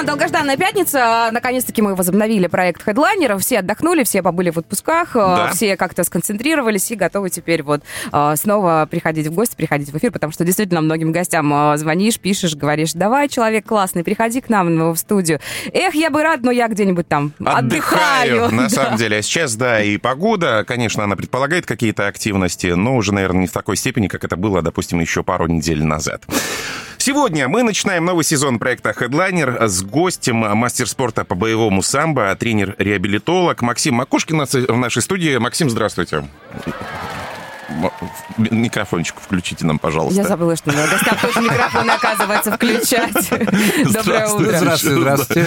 Она, долгожданная пятница. Наконец-таки мы возобновили проект хедлайнеров. Все отдохнули, все побыли в отпусках, э, да. все как-то сконцентрировались и готовы теперь вот э, снова приходить в гости, приходить в эфир, потому что действительно многим гостям звонишь, пишешь, говоришь, давай, человек классный, приходи к нам в студию. Эх, я бы рад, но я где-нибудь там отдыхаю. отдыхаю на да. самом деле. А сейчас, да, и погода, конечно, она предполагает какие-то активности, но уже, наверное, не в такой степени, как это было, допустим, еще пару недель назад. Сегодня мы начинаем новый сезон проекта Headliner с гостем мастер спорта по боевому самбо, тренер-реабилитолог Максим Макушкин в нашей студии. Максим, здравствуйте микрофончик включите нам, пожалуйста. Я забыла, что на гостях тоже микрофон, оказывается, включать. Доброе утро. Здравствуйте, здравствуйте.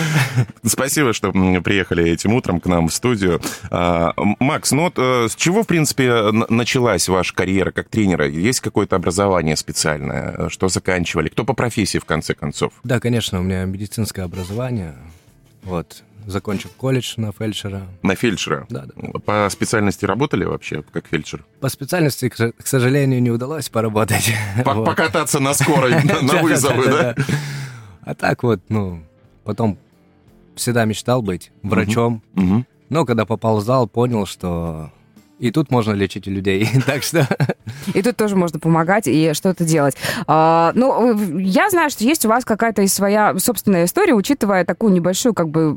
Спасибо, что приехали этим утром к нам в студию. А, Макс, ну вот э, с чего, в принципе, началась ваша карьера как тренера? Есть какое-то образование специальное? Что заканчивали? Кто по профессии, в конце концов? Да, конечно, у меня медицинское образование. Вот, закончил колледж на фельдшера. На фельдшера? Да, да. По специальности работали вообще как фельдшер? По специальности, к сожалению, не удалось поработать. Покататься на скорой, на вызовы, да? А так вот, ну, потом всегда мечтал быть врачом. Но когда попал в зал, понял, что и тут можно лечить людей, так что... И тут тоже можно помогать и что-то делать. А, ну, я знаю, что есть у вас какая-то своя собственная история, учитывая такую небольшую, как бы...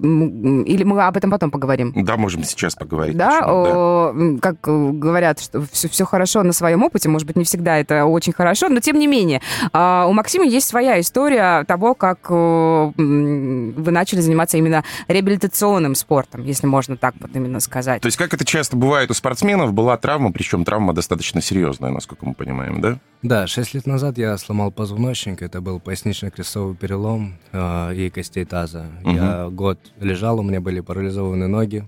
Или мы об этом потом поговорим? Да, можем сейчас поговорить. Да, о, да. как говорят, что все, все хорошо на своем опыте, может быть, не всегда это очень хорошо, но тем не менее. А, у Максима есть своя история того, как вы начали заниматься именно реабилитационным спортом, если можно так вот именно сказать. То есть как это часто бывает у спортсменов, спортсменов была травма, причем травма достаточно серьезная, насколько мы понимаем, да? Да, шесть лет назад я сломал позвоночник, это был пояснично-крестовый перелом э, и костей таза. Угу. Я год лежал, у меня были парализованы ноги.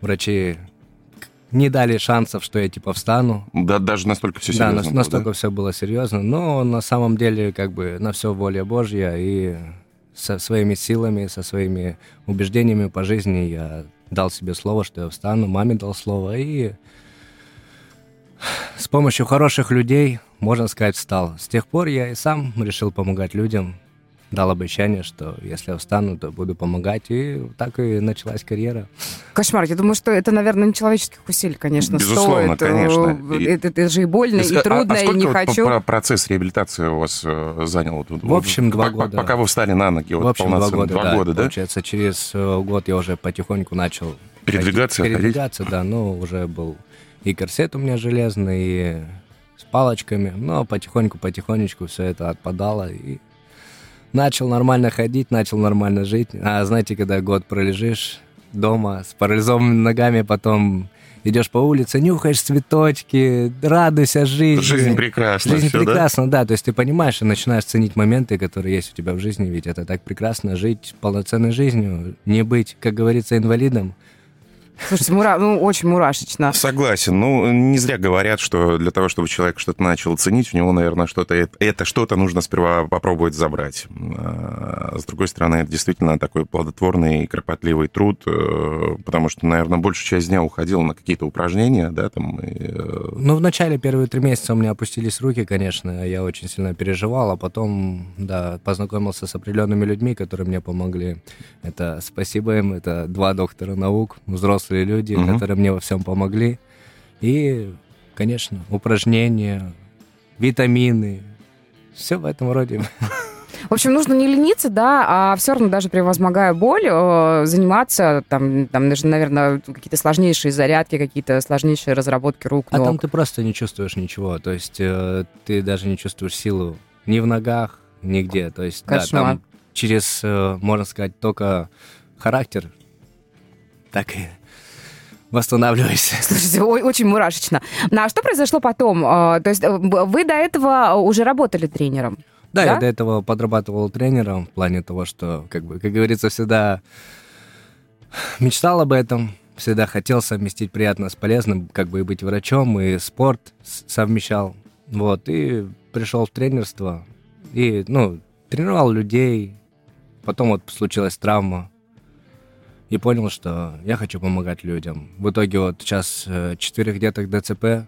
Врачи не дали шансов, что я типа встану. Да, даже настолько все серьезно. Да, настолько да? все было серьезно. Но на самом деле, как бы, на все воля Божья и со своими силами, со своими убеждениями по жизни я дал себе слово, что я встану, маме дал слово, и с помощью хороших людей, можно сказать, встал. С тех пор я и сам решил помогать людям, дал обещание, что если я встану, то буду помогать, и так и началась карьера. Кошмар, я думаю, что это, наверное, нечеловеческих усилий, конечно, Безусловно, стоит. конечно. Это, это же и больно, и, и трудно, а, а и не хочу. Вот процесс реабилитации у вас э, занял? В общем, два года. Пока вы встали на ноги, вот, в общем, два года, два да, года, да? Получается, через э, год я уже потихоньку начал Передвигаться? Передвигаться, ходить? да. Ну, уже был и корсет у меня железный, и с палочками. Но потихоньку-потихонечку все это отпадало. И начал нормально ходить, начал нормально жить. А знаете, когда год пролежишь дома с парализованными ногами, потом идешь по улице, нюхаешь цветочки, радуйся жизни. Жизнь прекрасна. Жизнь все, прекрасна, да? да. То есть ты понимаешь и начинаешь ценить моменты, которые есть у тебя в жизни, ведь это так прекрасно жить полноценной жизнью, не быть, как говорится, инвалидом. Слушайте, мура... ну, очень мурашечно. Согласен. Ну, не зря говорят, что для того, чтобы человек что-то начал ценить, у него, наверное, что-то это что-то нужно сперва попробовать забрать. А с другой стороны, это действительно такой плодотворный и кропотливый труд, э, потому что, наверное, большая часть дня уходила на какие-то упражнения, да, там. И... Э, ну, в начале первые три месяца у меня опустились руки, конечно, я очень сильно переживал, а потом, да, познакомился с определенными людьми, которые мне помогли. Это спасибо им, это два доктора наук, взрослые взрослые люди, угу. которые мне во всем помогли. И, конечно, упражнения, витамины, все в этом роде. В общем, нужно не лениться, да, а все равно даже превозмогая боль, э, заниматься, там, там нужно, наверное, какие-то сложнейшие зарядки, какие-то сложнейшие разработки рук, А там ты просто не чувствуешь ничего, то есть э, ты даже не чувствуешь силу ни в ногах, нигде, то есть, да, там через, э, можно сказать, только характер, так и восстанавливайся. Слушайте, очень мурашечно. Ну, а что произошло потом? А, то есть э, вы до этого уже работали тренером? Да, да, я до этого подрабатывал тренером в плане того, что, как бы, как говорится, всегда мечтал об этом, всегда хотел совместить приятно с полезным, как бы и быть врачом, и спорт совмещал. Вот, и пришел в тренерство, и, ну, тренировал людей, потом вот случилась травма, и понял, что я хочу помогать людям. В итоге вот сейчас э, четырех деток ДЦП,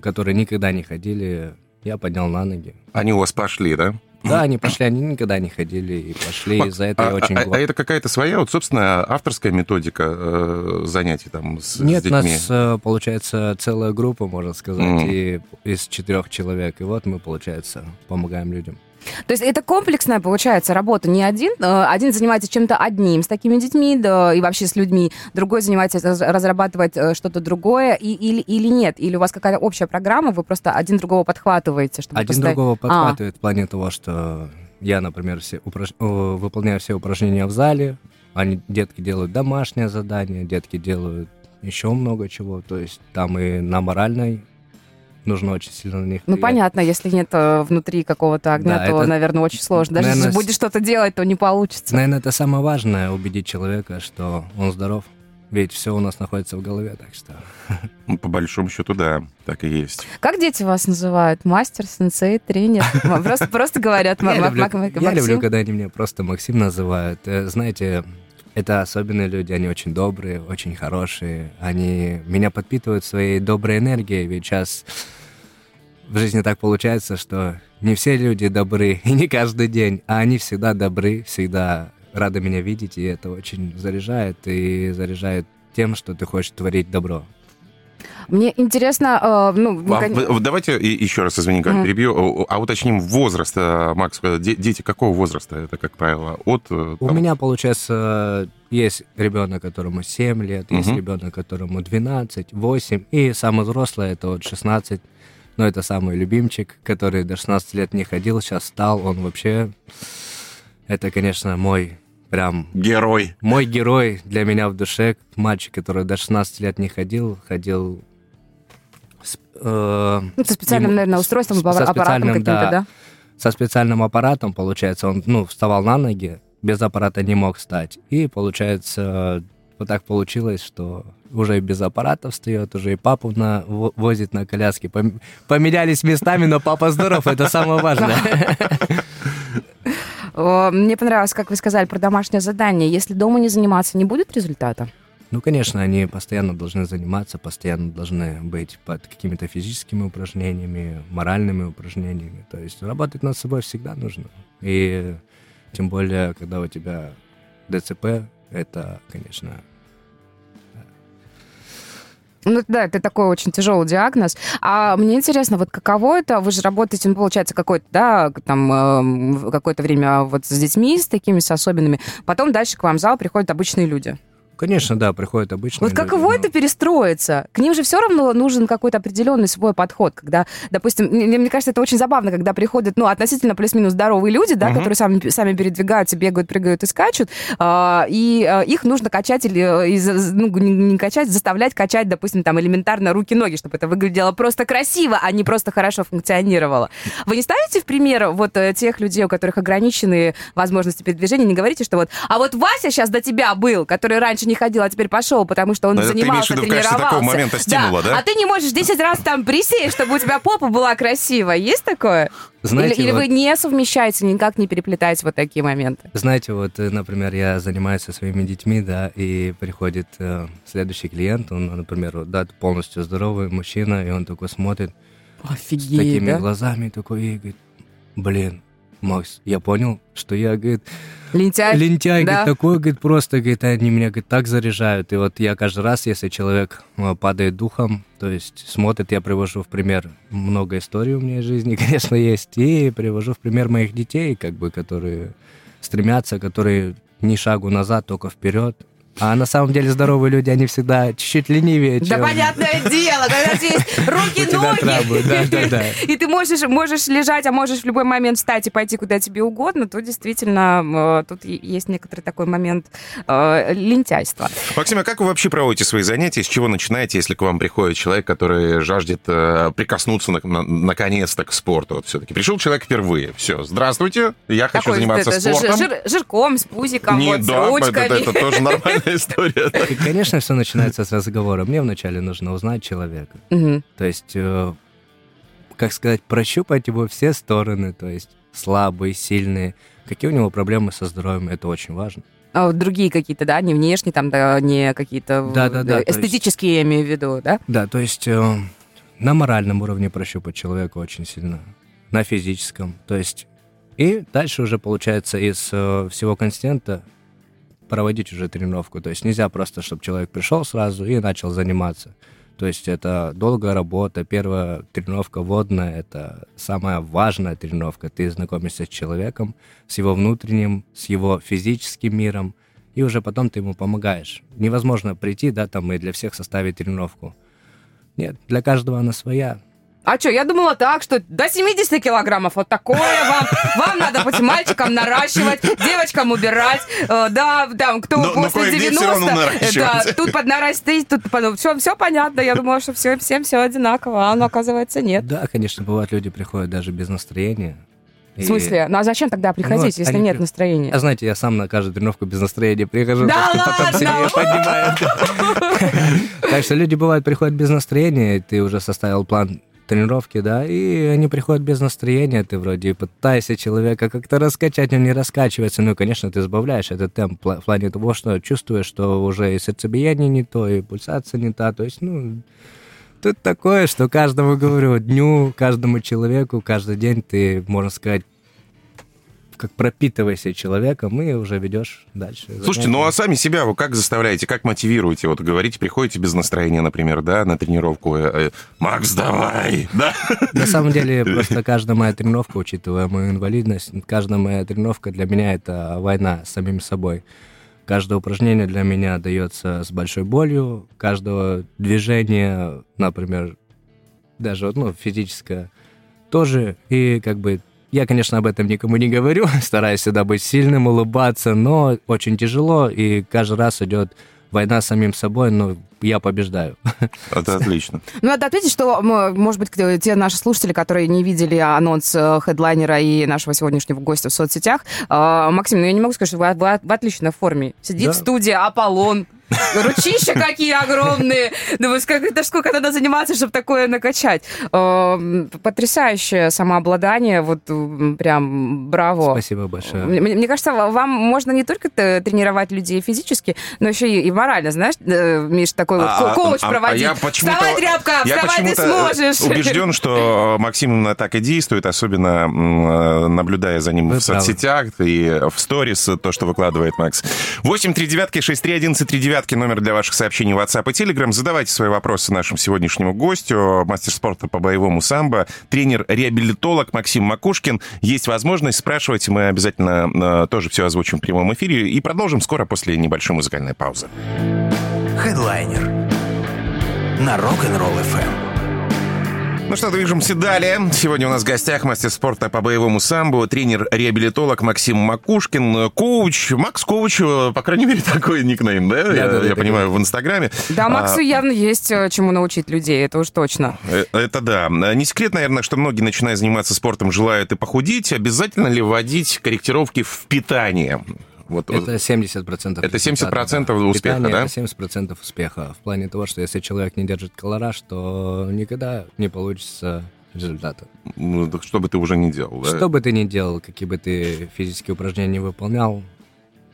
которые никогда не ходили, я поднял на ноги. Они у вас пошли, да? Да, они пошли, они никогда не ходили и пошли, из-за этого а, я очень а, а это какая-то своя, вот, собственно, авторская методика э, занятий там с, Нет, с у детьми? нас, э, получается, целая группа, можно сказать, Мгм. и из четырех человек. И вот мы, получается, помогаем людям. То есть это комплексная, получается, работа. Не один. э, Один занимается чем-то одним с такими детьми да, и вообще с людьми, другой занимается раз- разрабатывать э, что-то другое, и, или, или нет? Или у вас какая-то общая программа, вы просто один другого подхватываете? Чтобы Один поставить- другого А, подхватывает в плане того, что я, например, все упраж- э, выполняю все упражнения в зале, они, детки делают домашнее задание, детки делают еще много чего. То есть там и на моральной нужно очень сильно на них Ну, влиять. понятно, если нет э, внутри какого-то огня, Да, то, это- наверное, очень сложно. Даже Наверное, если будешь что-то делать, то не получится. Наверное, это самое важное, убедить человека, что он здоров. Ведь все у нас находится в голове, так что... Ну, По большому счету, да, так и есть. Как дети вас называют? Мастер, сенсей, тренер? Просто, просто говорят Я люблю, когда они меня просто Максим называют. Э, Знаете, это особенные люди, они очень добрые, очень хорошие. Они меня подпитывают своей доброй энергией, ведь сейчас в жизни так получается, что не все люди добры, и не каждый день, а они всегда добры, всегда рады меня видеть, и это очень заряжает, и заряжает тем, что ты хочешь творить добро. Мне интересно, э, ну, А, кон- Давайте еще раз, извини, Галь, Мгм. перебью, а уточним возраст, э, Макс, э, де- дети какого возраста? Это, как правило, от... э, У там, меня, получается, есть ребенок, которому 7 лет, есть ребенок, которому 12, 8, и самый взрослый это вот 16. Но это самый любимчик, который до 16 лет не ходил, сейчас стал, он вообще... Это, конечно, мой прям Герой. мой герой для меня в душе, мальчик, который до 16 лет не ходил, ходил с, э, ну, со специальным, ему- наверное, устройством, с- со аппаратом специальным, каким-то, да. да? со специальным аппаратом, получается, он, ну, вставал на ноги, без аппарата не мог встать. И, получается, вот так получилось, что уже и без аппарата встает, уже и папу на, во- возит на коляске. Пом- Поменялись местами, но папа здоров, это самое важное. Мне понравилось, как вы сказали про домашнее задание. Если дома не заниматься, не будет результата? Ну, конечно, они постоянно должны заниматься, постоянно должны быть под какими-то физическими упражнениями, моральными упражнениями. То есть работать над собой всегда нужно. И тем более, когда у тебя ДЦП, это, конечно, Ну да, это такой очень тяжелый диагноз. А мне интересно, вот каково это? Вы же работаете, ну, получается, какое-то, да, там, эм, какое-то время вот с детьми, с такими, с особенными. Потом дальше к вам в зал приходят обычные люди. Конечно, да, приходят обычные Вот люди, каково но- это перестроиться? К ним же все равно нужен какой-то определенный свой подход, когда, допустим, мне, мне кажется, это очень забавно, когда приходят, ну, относительно плюс-минус здоровые люди, да, Мгм. которые сами, сами передвигаются, бегают, прыгают и скачут, а, и а, их нужно качать или, э, из- ну, не, не качать, заставлять качать, допустим, там, элементарно руки-ноги, чтобы это выглядело просто красиво, а не просто хорошо функционировало. Вы не ставите в пример вот э, тех людей, у которых ограниченные возможности передвижения, не говорите, что вот, а вот Вася сейчас до тебя был, который раньше не ходил, а теперь пошел, потому что он Но ты имеешь в занимался, виду в качестве тренировался. такого момента стимула, да? А ты не можешь 10 раз там присесть, чтобы у тебя попа была красивая. Есть такое? Знаете, или или вот- вы не совмещаете, никак не переплетаете вот такие моменты? Знаете, вот, э, например, я занимаюсь со своими детьми, да, и приходит э, следующий клиент, он, например, вот, да, полностью здоровый мужчина, и он такой смотрит с Офигеть, такими да? глазами, такой, и говорит, блин, Макс, я понял, что я, говорит, Лентяй. лентяй, да. говорит, такой, говорит, просто, говорит, они меня, говорит, так заряжают. И вот я каждый раз, если человек э, падает духом, то есть смотрит, я привожу в пример много историй у меня из жизни, конечно, есть, и привожу в пример моих детей, как бы, которые стремятся, которые ни шагу назад, только вперед. А на самом деле здоровые люди, они всегда чуть-чуть ленивее, Да чем... понятное дело, когда есть руки, У тебя трабы, да, да, да. и ты можешь, можешь лежать, а можешь в любой момент встать и пойти куда тебе угодно, то действительно э, тут есть некоторый такой момент э, лентяйства. Максим, а как вы вообще проводите свои занятия? С чего начинаете, если к вам приходит человек, который жаждет э, прикоснуться на- на- наконец-то к спорту? Вот все-таки пришел человек впервые. Все, здравствуйте, я хочу заниматься спортом. жир- жирком, с пузиком, вот, с да, ручками. это тоже нормальная история. Конечно, все начинается с разговора. Мне вначале нужно узнать человека. Мгм. То есть, э, как сказать, прощупать его все стороны, то есть слабые, сильные. Какие у него проблемы со здоровьем, это очень важно. а, другие какие-то, да, не внешние, там, да, не какие-то да, да, да, эстетические, есть... я имею в виду, да? Да, то есть э, на моральном уровне прощупать человека очень сильно, на физическом, то есть и дальше уже получается из э, всего конституента проводить уже тренировку, то есть нельзя просто, чтобы человек пришел сразу и начал заниматься. То есть это долгая работа. Первая тренировка водная — это самая важная тренировка. Ты знакомишься с человеком, с его внутренним, с его физическим миром, и уже потом ты ему помогаешь. Невозможно прийти, да, там и для всех составить тренировку. Нет, для каждого она своя. А что, я думала так, что до 70 килограммов вот такое вам. Вам надо быть мальчикам наращивать, девочкам убирать. Э, да, да, кто но, после но 90, да, тут поднарастить, тут под... все, все понятно. Я думала, что все, всем все одинаково, а но оказывается нет. Да, конечно, бывают люди приходят даже без настроения. В смысле? Ну а зачем тогда приходить, ну, если нет при... настроения? А знаете, я сам на каждую тренировку без настроения прихожу, да ладно? потом себе поднимаю. Так что люди бывают приходят без настроения, ты уже составил план тренировки, да, и они приходят без настроения, ты вроде пытаешься человека как-то раскачать, он не раскачивается, ну, и, конечно, ты сбавляешь этот темп в плане того, что чувствуешь, что уже и сердцебиение не то, и пульсация не та, то есть, ну, тут такое, что каждому, говорю, дню, каждому человеку, каждый день ты, можно сказать, как пропитывайся человеком и уже ведешь дальше. Слушайте, ну а сами себя вы как заставляете, как мотивируете? Вот говорите, приходите без настроения, например, да, на тренировку. Э, э, Макс, давай! Да? На самом деле, просто каждая моя тренировка, учитывая мою инвалидность, каждая моя тренировка для меня это война с самим собой. Каждое упражнение для меня дается с большой болью, каждого движения, например, даже ну, физическое, тоже. И как бы я, конечно, об этом никому не говорю, стараюсь всегда быть сильным, улыбаться, но очень тяжело, и каждый раз идет война с самим собой, но я побеждаю. Это отлично. Ну, надо ответить, что, может быть, те наши слушатели, которые не видели анонс э, хедлайнера и нашего сегодняшнего гостя в соцсетях, э, Максим, ну я не могу сказать, что вы в отличной форме. Сидит да. в студии Аполлон, Ручища какие огромные. Думаю, это сколько надо заниматься, чтобы такое накачать. Потрясающее самообладание. Вот прям браво. Спасибо большое. Мне кажется, вам можно не только тренировать людей физически, но еще и морально. Знаешь, э, Миш, такой а, коуч а, проводить. А, а вставай, тряпка, вставай, ты сможешь. убежден, что Максим именно так и действует, особенно э, наблюдая за ним Вы в правы. соцсетях и в сторис, то, что выкладывает Макс. 8 3 девятки 6 3 11 3 девятки номер для ваших сообщений в WhatsApp и Telegram. Задавайте свои вопросы нашему сегодняшнему гостю, мастер спорта по боевому самбо, тренер-реабилитолог Максим Макушкин. Есть возможность спрашивать, мы обязательно э, тоже все озвучим в прямом эфире и продолжим скоро после небольшой музыкальной паузы. Хедлайнер на Rock'n'Roll FM. Ну что, движемся далее. Сегодня у нас в гостях мастер спорта по боевому самбо, тренер-реабилитолог Максим Макушкин, коуч, Макс Коуч, по крайней мере, такой никнейм, да? да я, да, я да, понимаю, да. в Инстаграме. Да, Максу а, явно есть э, чему научить людей, это уж точно. Э, это да. Не секрет, наверное, что многие, начиная заниматься спортом, желают и похудеть. Обязательно ли вводить корректировки в питание? Вот, это 70%. Это 70% да. успеха, Питание да? Это 70% успеха. В плане того, что если человек не держит колораж, то никогда не получится результата. Ну, что бы ты уже не делал, да? Что бы ты ни делал, какие бы ты физические упражнения не выполнял,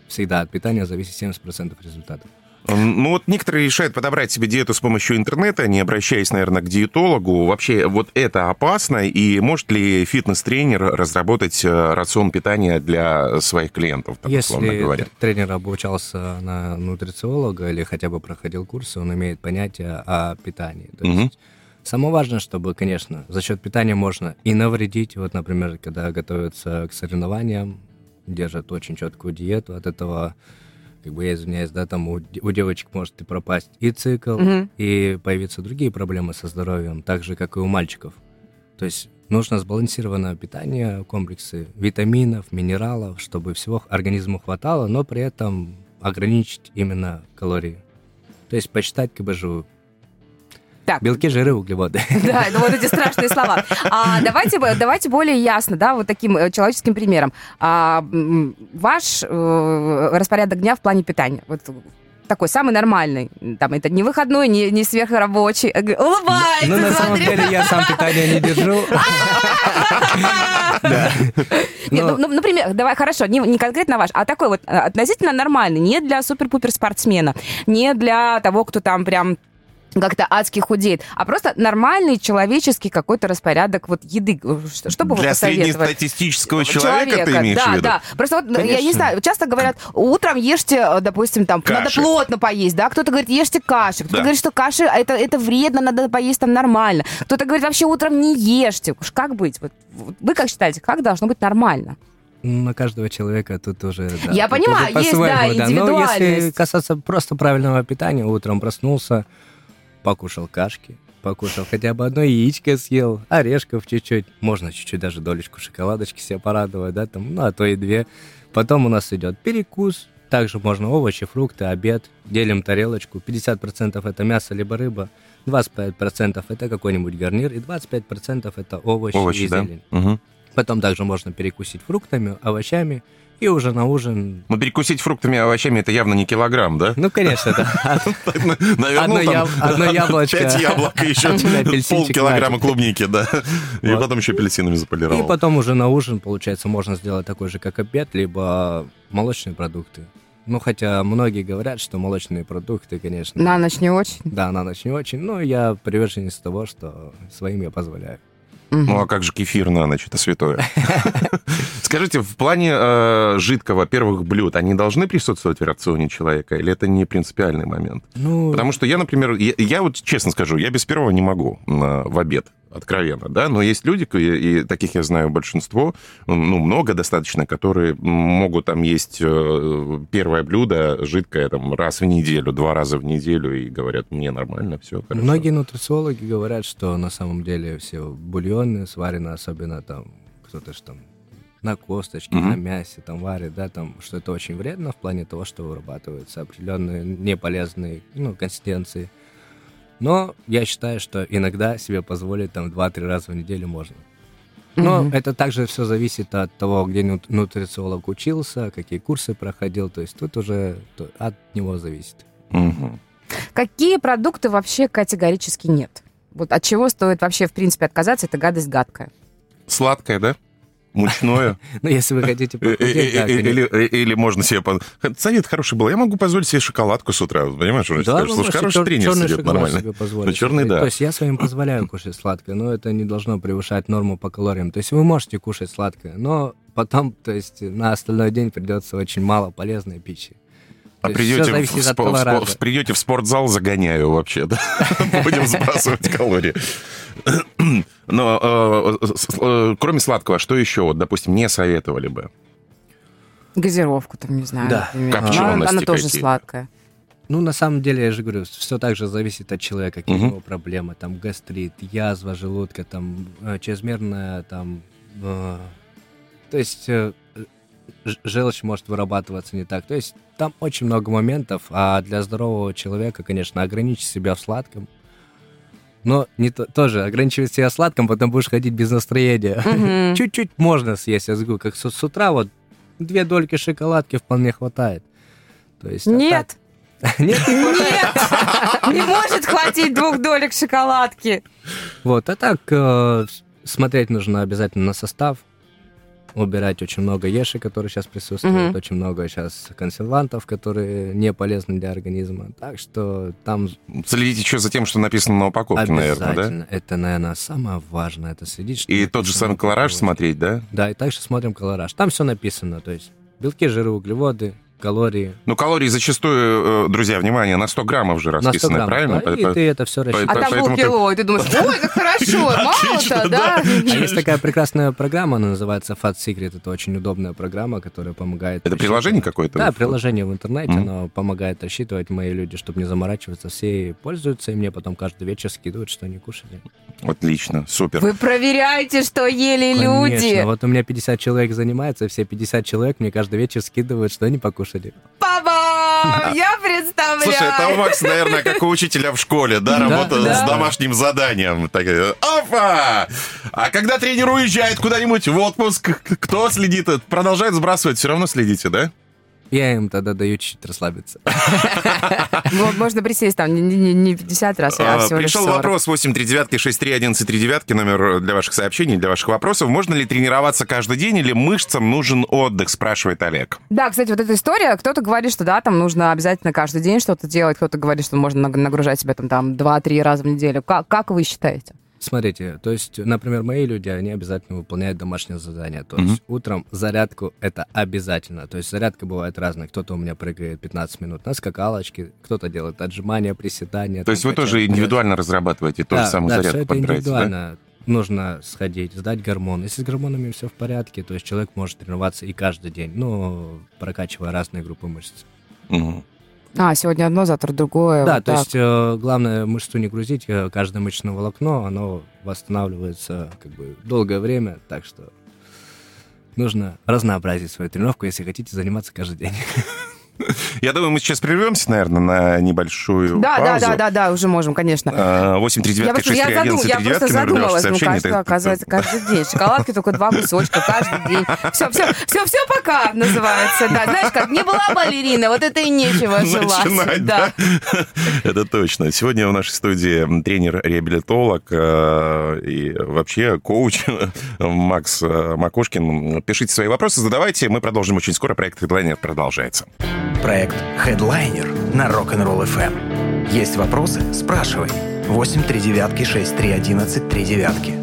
всегда от питания зависит 70% результата. Ну вот некоторые решают подобрать себе диету с помощью интернета, не обращаясь, наверное, к диетологу. Вообще вот это опасно, и может ли фитнес-тренер разработать э, рацион питания для своих клиентов, так Если говоря? тренер обучался на нутрициолога или хотя бы проходил курсы, он имеет понятие о питании. То угу. есть Самое важное, чтобы, конечно, за счет питания можно и навредить. Вот, например, когда готовятся к соревнованиям, держат очень четкую диету, от этого как бы я извиняюсь, да, там у, у девочек может и пропасть и цикл, угу. и появиться другие проблемы со здоровьем, так же, как и у мальчиков. То есть нужно сбалансированное питание, комплексы витаминов, минералов, чтобы всего организму хватало, но при этом ограничить именно калории. То есть почитать КБЖУ, так. Белки, жиры, углеводы. Да, это вот эти страшные слова. А, давайте, давайте более ясно, да, вот таким э, человеческим примером. А, ваш э, распорядок дня в плане питания. Вот такой самый нормальный? Там это не выходной, не, не сверхрабочий. Улыбается, Ну, на самом смотри. деле, я сам питание не держу. Ну, ну, например, давай, хорошо, не, не конкретно ваш, а такой вот э, относительно нормальный, не для супер-пупер спортсмена, не для того, кто там прям как-то адски худеет, а просто нормальный человеческий какой-то распорядок вот еды. Что, что бы вы Для среднестатистического человека, ты имеешь да, в виду? Да, Просто вот, я не Конечно. знаю, часто говорят, утром ешьте, э, допустим, там, надо Каши. плотно поесть, да, кто-то говорит, ешьте каши, кто-то Да. говорит, что каши, это, это вредно, надо поесть там нормально, кто-то говорит, вообще утром не ешьте. Уж Как быть? Вот, вы как считаете, как должно быть нормально? На каждого человека тут уже... да, Я тут понимаю, уже есть, по-своему, да, Но если индивидуальность. касаться просто правильного питания, утром проснулся, покушал кашки, покушал хотя бы одно яичко съел, орешков чуть-чуть, можно чуть-чуть даже долечку шоколадочки себе порадовать, да, там, ну, а то и две. Потом у нас идет перекус, также можно овощи, фрукты, обед, делим тарелочку, 50% это мясо либо рыба, 25% это какой-нибудь гарнир, и 25% это овощи, Овощи, и да? зелень. Мгм. Потом также можно перекусить фруктами, овощами, и уже на ужин... Ну, перекусить фруктами и овощами это явно не килограмм, да? Ну, конечно, да. Наверное, Одно яблочко. Пять яблок и еще полкилограмма клубники, да. И потом еще апельсинами И заполировал. потом уже на ужин, получается, можно сделать такой же, как обед, либо молочные продукты. Ну, хотя многие говорят, что молочные продукты, конечно... На ночь не очень. Да, на ночь не очень, но я приверженец того, что своим я позволяю. Ну, а как же кефир на ночь? Это святое. Скажите, в плане э, жидкого первых блюд, они должны присутствовать в рационе человека, или это не принципиальный момент? Ну, Потому что я, например, я, я вот честно скажу, я без первого не могу на- в обед, откровенно, да, но есть люди, и, таких я знаю большинство, ну, много достаточно, которые могут там есть э, первое блюдо жидкое там раз в неделю, два раза в неделю, и говорят, мне нормально, все хорошо. Многие нутрициологи говорят, что на самом деле все бульоны сварены, особенно там кто-то ж там на косточке, Мгм. на мясе там варит, да, там, что это очень вредно в плане того, что вырабатываются определенные неполезные, ну, консистенции. Но я считаю, что иногда себе позволить там 2-3 раза в неделю можно. Но Мгм. это также все зависит от того, где нут- нутрициолог учился, какие курсы проходил, то есть тут уже от него зависит. Мгм. Какие продукты вообще категорически нет? Вот от чего стоит вообще, в принципе, отказаться, это гадость гадкая. Сладкое, да? Мучное? Ну, если вы хотите Э, э, э. Или, можно себе... Совет хороший был. Я могу позволить себе шоколадку с утра. Понимаешь, Да, вы Слушай, хороший тренер сидит нормально. Ну, черный, да. То есть я своим позволяю кушать сладкое, но это не должно превышать норму по калориям. То есть вы можете кушать сладкое, но потом, то есть на остальной день придется очень мало полезной пищи. А То придете в, от спо- в спо- придете в спортзал, загоняю вообще, да? Будем сбрасывать калории. Но э, э, кроме сладкого, что еще, вот, допустим, не советовали бы? Газировку там, не знаю, Да. Копчености Она, тоже сладкая. Ну, на самом деле, я же говорю, все так же зависит от человека, какие Мгм. у него проблемы. Там гастрит, язва желудка, там э, чрезмерная, там... э, то есть э, желчь может вырабатываться не так. То есть там очень много моментов, а для здорового человека, конечно, ограничить себя в сладком. Но не то, тоже ограничивать себя в сладком, потом будешь ходить без настроения. Мгм. Чуть-чуть можно съесть, я говорю, как с, с утра вот две дольки шоколадки вполне хватает. То есть, а Нет, так- Нет, не нет, не может хватить двух долек шоколадки. Вот, а так э, смотреть нужно обязательно на состав, убирать очень много еши, которые сейчас присутствуют, Мгм. очень много сейчас консервантов, которые не полезны для организма. Так что там Следите еще за тем, что написано на упаковке, наверное, да? это, наверное, самое важное, это следить. что И тот же самый колораж смотреть, да? Да, и также смотрим колораж. Там все написано, то есть белки, жиры, углеводы, калории. Ну, калории зачастую, э, друзья, внимание, на 100 граммов же На 100 расписаны, граммов, правильно? да, и По- ты это все по- А рассчитываешь. там поэтому ты- полкило, и ты думаешь, ой, как хорошо, мало-то, да? А есть такая прекрасная программа, она называется Fat Secret. Это очень удобная программа, которая помогает... Это приложение какое-то? Да, приложение в интернете, оно помогает рассчитывать. Мои люди, чтобы не заморачиваться, все пользуются, и мне потом каждый вечер скидывают, что они кушали. Отлично, супер. Вы проверяете, что ели люди. Конечно, вот у меня 50 человек занимается, все 50 человек мне каждый вечер скидывают, что они покушали. Папа, я представляю. Слушай, это у Макса, наверное, как у учителя в школе, да, работа да. с домашним заданием. Такая, Опа! А когда тренер уезжает куда-нибудь в отпуск, кто следит? Продолжает сбрасывать, все равно следите, да? Я им тогда даю чуть-чуть расслабиться. Можно присесть там не 50 раз, а, всего Пришел вопрос 839-631139, номер для ваших сообщений, для ваших вопросов. Можно ли тренироваться каждый день или мышцам нужен отдых, спрашивает Олег. Да, кстати, вот эта история, кто-то говорит, что да, там нужно обязательно каждый день что-то делать, кто-то говорит, что можно нагружать себя там, там 2-3 раза в неделю. Как, как вы считаете? Смотрите, то есть, например, мои люди, они обязательно выполняют домашнее задание. То есть mm-hmm. утром зарядку это обязательно. То есть зарядка бывает разная. Кто-то у меня прыгает 15 минут на скакалочке, кто-то делает отжимания, приседания. То есть вы тоже индивидуально разрабатываете ту да, же самую да, зарядку? Все это индивидуально. Да? Нужно сходить, сдать гормон. Если с гормонами все в порядке, то есть человек может тренироваться и каждый день, но прокачивая разные группы мышц. Угу. А, сегодня одно, завтра другое. Да, вот то так. есть э, главное мышцу не грузить, э, каждое мышечное волокно, оно восстанавливается как бы долгое время, так что нужно разнообразить свою тренировку, если хотите заниматься каждый день. Я думаю, мы сейчас прервемся, наверное, на небольшую да, паузу. Да, да, да, да, уже можем, конечно. 8 3 9 6 3 11 Я просто задумалась, ну, кажется, это... оказывается, каждый день. Шоколадки только два кусочка каждый день. Все, все, все, все пока называется. Да, знаешь, как не была балерина, вот это и нечего желать. Начинать, да. Это точно. Сегодня в нашей студии тренер-реабилитолог э, и вообще коуч Макс э, Макушкин. Пишите свои вопросы, задавайте. Мы продолжим очень скоро. Проект Headliner продолжается. Проект Headliner на Rock'n'Roll FM. Есть вопросы? Спрашивай. 8 3 девятки 6 3 11 3 девятки.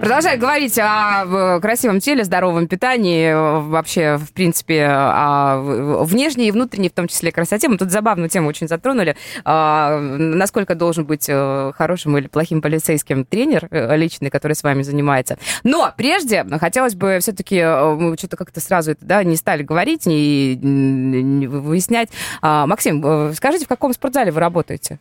Продолжаю говорить о красивом теле, здоровом питании, вообще, в принципе, о внешней и внутренней, в том числе, красоте. Мы тут забавную тему очень затронули. А, насколько должен быть э, хорошим или плохим полицейским тренер э, личный, который с вами занимается. Но прежде хотелось бы все-таки, э, мы что-то как-то сразу это да, не стали говорить, не выяснять. А, Максим, скажите, в каком спортзале вы работаете?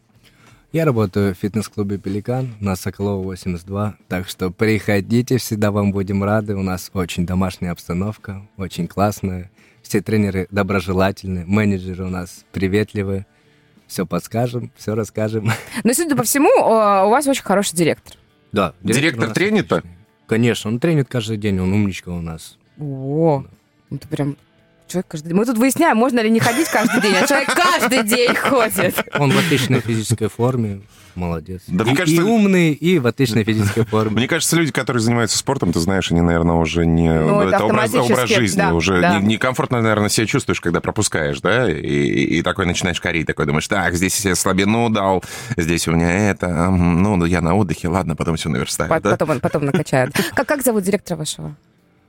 Я работаю в фитнес-клубе «Пеликан» на Соколова 82, так что приходите, всегда вам будем рады. У нас очень домашняя обстановка, очень классная. Все тренеры доброжелательны, менеджеры у нас приветливы. Все подскажем, все расскажем. Но, судя по всему, у вас очень хороший директор. Да. Директор, директор тренит-то? Конечно, он тренит каждый день, он умничка у нас. О, это прям человек каждый день. Мы тут выясняем, можно ли не ходить каждый день, а человек каждый день ходит. Он в отличной физической форме, молодец. Да, и, мне кажется, и умный, и в отличной физической форме. Мне кажется, люди, которые занимаются спортом, ты знаешь, они, наверное, уже не... Ну, это, образ, образ жизни. Да, уже да. некомфортно, не наверное, себя чувствуешь, когда пропускаешь, да? И, и, и такой начинаешь корить, такой думаешь, так, здесь я слабину дал, здесь у меня это, ну, я на отдыхе, ладно, потом все наверстаю. Потом, да? потом, потом накачают. Как, как зовут директора вашего?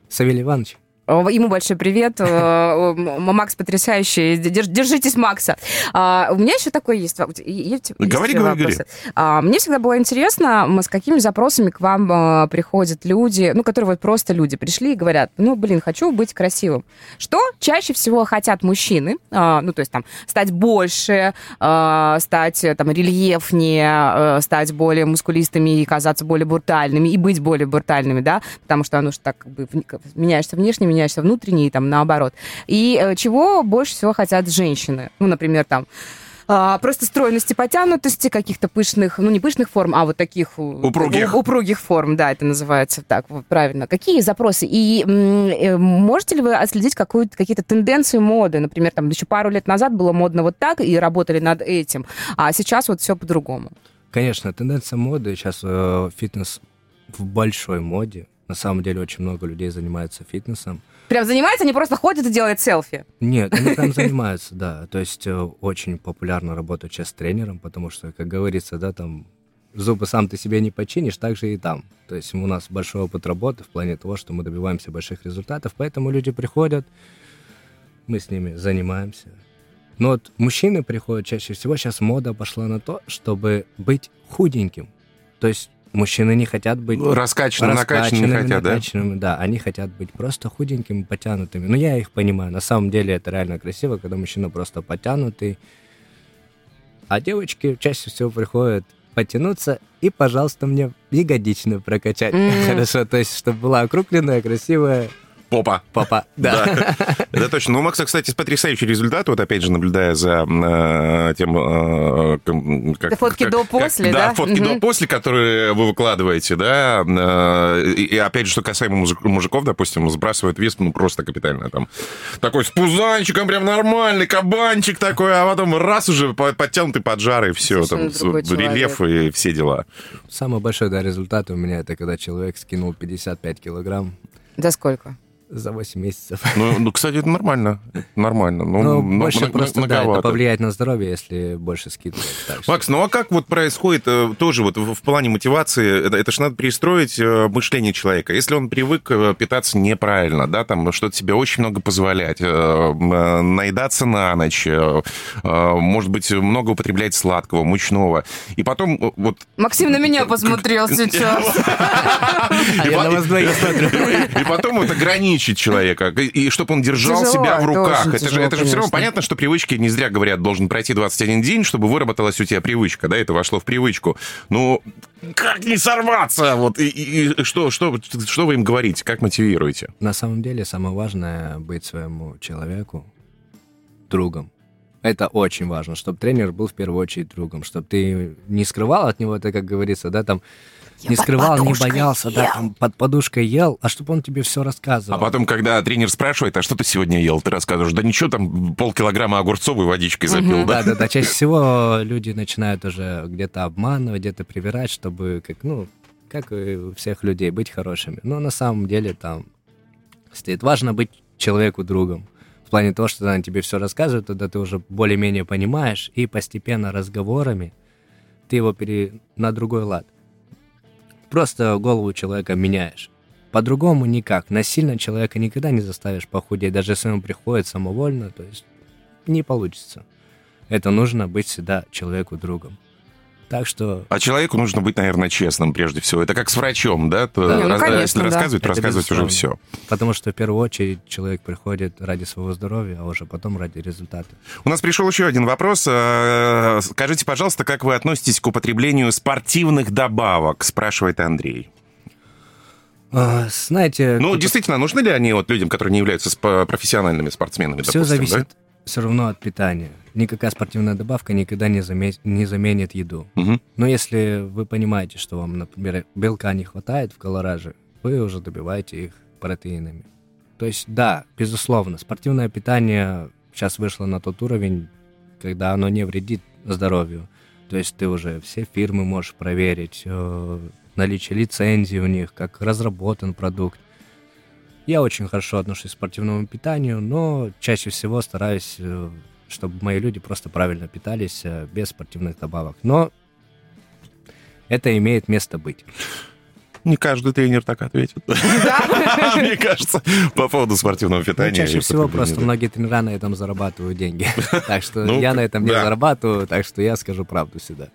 Савелий Иванович. Ему большой привет. Макс потрясающий. Держитесь, Макса. А, у меня еще такое есть. есть говори, говори, говори. А, мне всегда было интересно, с какими запросами к вам а, приходят люди, ну, которые вот просто люди пришли и говорят, ну, блин, хочу быть красивым. Что чаще всего хотят мужчины? Ну, то есть там стать больше, стать там рельефнее, стать более мускулистыми и казаться более брутальными, и быть более брутальными, да, потому что оно же так как бы меняешься внешне, меняешься внутренне и там наоборот. И э, чего больше всего хотят женщины? Ну, например, там а, просто стройности, потянутости, каких-то пышных, ну не пышных форм, а вот таких упругих, упругих форм, да, это называется так вот, правильно. Какие запросы? И э, можете ли вы отследить какие-то тенденции моды? Например, там еще пару лет назад было модно вот так, и работали над этим, а сейчас вот все по-другому. Конечно, тенденция моды, сейчас э, фитнес в большой моде, на самом деле очень много людей занимаются фитнесом. Прям занимаются, они просто ходят и делают селфи? Нет, они прям занимаются, да. То есть э, очень популярно работать сейчас с тренером, потому что, как говорится, да, там зубы сам ты себе не починишь, так же и там. То есть у нас большой опыт работы в плане того, что мы добиваемся больших результатов, поэтому люди приходят, мы с ними занимаемся. Но вот мужчины приходят чаще всего, сейчас мода пошла на то, чтобы быть худеньким. То есть Мужчины не хотят быть раскачанными, накачанными не хотят, накачанными, да? да? Они хотят быть просто худенькими, потянутыми. Но я их понимаю. На самом деле это реально красиво, когда мужчина просто потянутый. А девочки чаще всего приходят потянуться и, пожалуйста, мне ягодичную прокачать. Mm. Хорошо, то есть, чтобы была округленная, красивая Попа. Попа, да. Это точно. Ну, Макса, кстати, потрясающий результат. Вот опять же, наблюдая за э, тем... Э, как, фотки до-после, да? Да, фотки до-после, которые вы выкладываете, да. Э, и, опять же, что касаемо мужиков, допустим, сбрасывают вес, ну, просто капитально. Там такой с пузанчиком, прям нормальный кабанчик такой, а потом раз уже подтянутый поджарый, все, там, рельеф и все дела. Самый большой, да, результат у меня, это когда человек скинул 55 килограмм. За сколько? За 8 месяцев. Ну, ну кстати, это нормально. Это нормально. Ну, ну больше на, просто, да, это повлияет на здоровье, если больше скидывать. Макс, ну а как вот происходит э, тоже вот в, в плане мотивации? Это, это же надо перестроить э, мышление человека. Если он привык э, питаться неправильно, да, там что-то себе очень много позволять, наедаться на ночь, может быть, много употреблять сладкого, мучного, и потом вот... Максим на меня посмотрел сейчас. И потом вот ограничить ограничить человека, и чтобы он держал тяжело, себя в руках. Это, тяжело, же, это же все равно понятно, что привычки, не зря говорят, должен пройти 21 день, чтобы выработалась у тебя привычка, да, это вошло в привычку. Ну, как не сорваться? Вот, и, и, и что, что, что вы им говорите, как мотивируете? На самом деле, самое важное быть своему человеку другом. Это очень важно, чтобы тренер был в первую очередь другом, чтобы ты не скрывал от него это, как говорится, да, там, я не скрывал, не боялся, ел. да, там под подушкой ел, а чтобы он тебе все рассказывал. А потом, когда тренер спрашивает, а что ты сегодня ел, ты рассказываешь, да ничего, там полкилограмма огурцовой водичкой запил, да? Да, да, да, чаще всего люди начинают уже где-то обманывать, где-то привирать, чтобы, как, ну, как и у всех людей, быть хорошими. Но на самом деле там стоит важно быть человеку другом. В плане того, что она тебе все рассказывает, тогда ты уже более-менее понимаешь, и постепенно разговорами ты его пере... на другой лад. Просто голову человека меняешь. По-другому никак. Насильно человека никогда не заставишь похудеть, даже если он приходит самовольно, то есть не получится. Это нужно быть всегда человеку другом. Так что... А человеку нужно быть, наверное, честным прежде всего. Это как с врачом, да? да. Ну, Раз, конечно, если да. рассказывать, то рассказывать уже все. Потому что в первую очередь человек приходит ради своего здоровья, а уже потом ради результата. У нас пришел еще один вопрос. Э, скажите, пожалуйста, как вы относитесь к употреблению спортивных добавок? Спрашивает Андрей. А, знаете... Ну, действительно, нужны ли они вот людям, которые не являются профессиональными спортсменами? Все допустим, зависит да? Все равно от питания никакая спортивная добавка никогда не, заметь, не заменит еду. Угу. Но если вы понимаете, что вам, например, белка не хватает в колораже, вы уже добиваете их протеинами. То есть, да, безусловно, спортивное питание сейчас вышло на тот уровень, когда оно не вредит здоровью. То есть ты уже все фирмы можешь проверить, э, наличие лицензии у них, как разработан продукт. Я очень хорошо отношусь к спортивному питанию, но чаще всего стараюсь э, чтобы мои люди просто правильно питались э, без спортивных добавок. Но это имеет место быть. Не каждый тренер так ответит. Мне кажется, по поводу спортивного питания. Чаще всего просто многие тренера на этом зарабатывают деньги. Так что ну, я на этом не зарабатываю, так что я скажу правду всегда.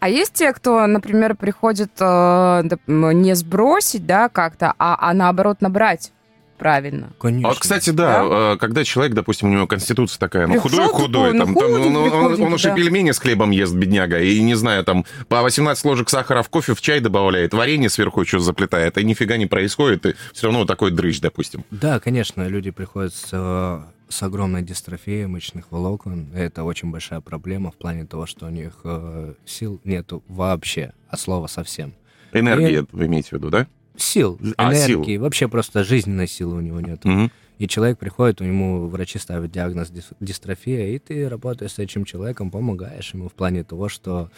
А есть те, кто, например, приходит э, не сбросить, да, как-то, а, а наоборот набрать? правильно. Конечно. А, кстати, да, да, когда человек, допустим, у него конституция такая, ну, худой-худой, там, там, он, он, он уже да. пельмени с хлебом ест, бедняга, и, не знаю, там, по 18 ложек сахара в кофе, в чай добавляет, варенье сверху что заплетает, и нифига не происходит, и все равно такой дрыщ, допустим. Да, конечно, люди приходят с с огромной дистрофией мышечных волокон. Это очень большая проблема в плане того, что у них э, сил нету вообще, от слова совсем. Энергии, и... вы имеете в виду, да? сил, а, энергии, сил. вообще просто жизненной силы у него нет. Угу. И человек приходит, у ему врачи ставят диагноз дистрофия, и ты работаешь с этим человеком, помогаешь ему в плане того, что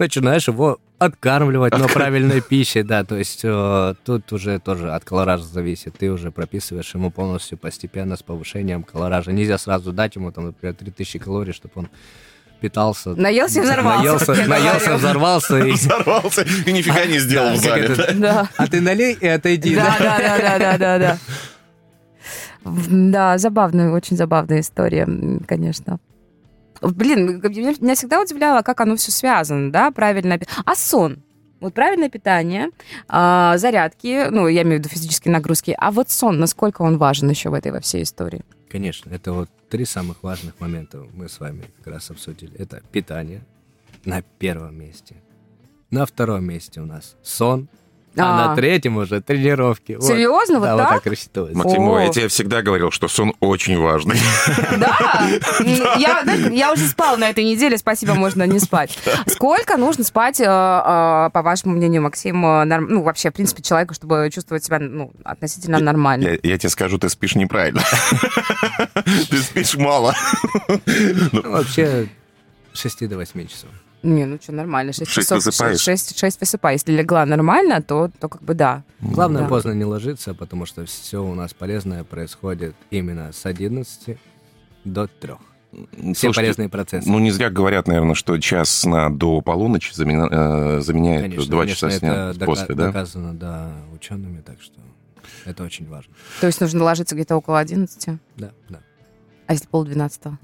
начинаешь его откармливать, но правильной пищей, да, то есть э, тут уже тоже от колоража зависит, ты уже прописываешь ему полностью постепенно с повышением колоража. Нельзя сразу дать ему, там, например, 3000 калорий, чтобы он питался. Наелся и взорвался. Наелся, наелся взорвался. И... Взорвался и нифига не сделал в зале. Да. А ты налей и отойди. Да, да, да, да, да, да. Да, забавная, очень забавная история, конечно. Блин, меня всегда удивляло, как оно все связано, да, правильно. А сон? Вот правильное питание, а, зарядки, ну, я имею в виду физические нагрузки, а вот сон, насколько он важен еще в этой во всей истории? Конечно, это вот три самых важных момента мы с вами как раз обсудили. Это питание на первом месте. На втором месте у нас сон. А, на третьем уже тренировки. Серьезно? Вот, да, вот так рассчитывается. Максим, я тебе всегда говорил, что сон очень важный. Да? Я, я уже спал на этой неделе, спасибо, можно не спать. Сколько нужно спать, э, э, по вашему мнению, Максим, э, ну, вообще, в принципе, человеку, чтобы чувствовать себя ну, относительно нормально? Я, я тебе скажу, ты спишь неправильно. Ты спишь мало. Ну, вообще, 6 до 8 часов. Не, ну что, нормально. 6, 6 часов, высыпаешь? 6, 6 высыпаю. Если легла нормально, то, то как бы да. Главное Да. поздно не ложиться, потому что все у нас полезное происходит именно с 11 до 3. Все Слушайте, полезные процессы. Ну, не зря говорят, наверное, что час сна до полуночи замена- э, заменяет конечно, два конечно, часа сна это дока- после, да? доказано, да, учеными, так что это очень важно. То есть нужно ложиться где-то около 11, Да, да. А если полдвенадцатого?